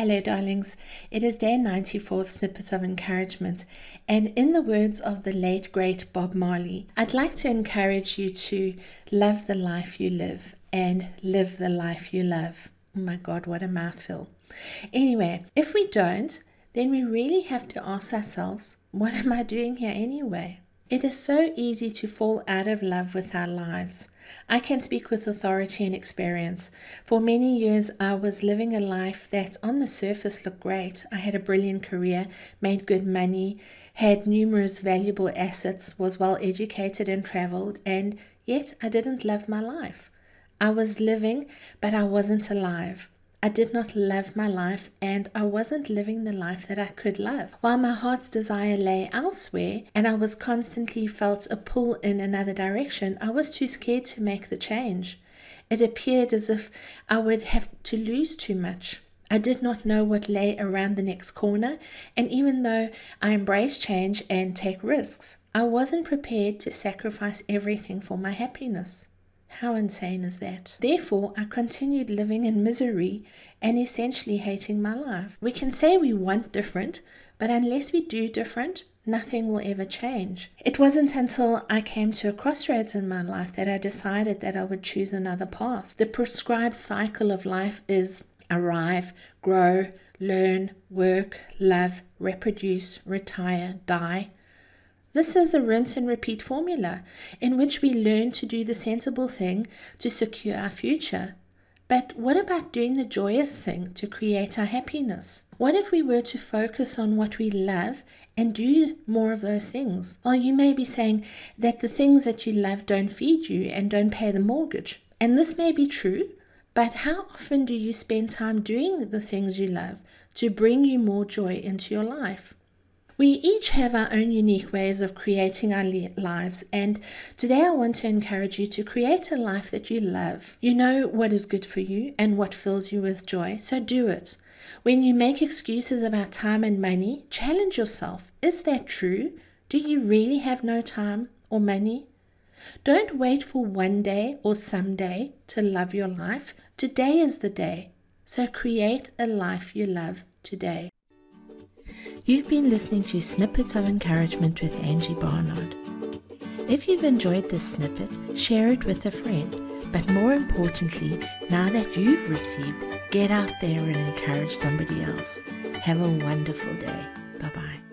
Hello, darlings. It is day 94 of Snippets of Encouragement, and in the words of the late great Bob Marley, I'd like to encourage you to love the life you live and live the life you love. Oh my God, what a mouthful. Anyway, if we don't, then we really have to ask ourselves, what am I doing here anyway? It is so easy to fall out of love with our lives. I can speak with authority and experience. For many years, I was living a life that on the surface looked great. I had a brilliant career, made good money, had numerous valuable assets, was well educated and traveled, and yet I didn't love my life. I was living, but I wasn't alive. I did not love my life and I wasn't living the life that I could love. While my heart's desire lay elsewhere and I was constantly felt a pull in another direction, I was too scared to make the change. It appeared as if I would have to lose too much. I did not know what lay around the next corner, and even though I embrace change and take risks, I wasn't prepared to sacrifice everything for my happiness. How insane is that? Therefore, I continued living in misery and essentially hating my life. We can say we want different, but unless we do different, nothing will ever change. It wasn't until I came to a crossroads in my life that I decided that I would choose another path. The prescribed cycle of life is arrive, grow, learn, work, love, reproduce, retire, die. This is a rinse and repeat formula in which we learn to do the sensible thing to secure our future. But what about doing the joyous thing to create our happiness? What if we were to focus on what we love and do more of those things? Well, you may be saying that the things that you love don't feed you and don't pay the mortgage. And this may be true, but how often do you spend time doing the things you love to bring you more joy into your life? We each have our own unique ways of creating our lives, and today I want to encourage you to create a life that you love. You know what is good for you and what fills you with joy, so do it. When you make excuses about time and money, challenge yourself. Is that true? Do you really have no time or money? Don't wait for one day or someday to love your life. Today is the day. So create a life you love today. You've been listening to Snippets of Encouragement with Angie Barnard. If you've enjoyed this snippet, share it with a friend. But more importantly, now that you've received, get out there and encourage somebody else. Have a wonderful day. Bye bye.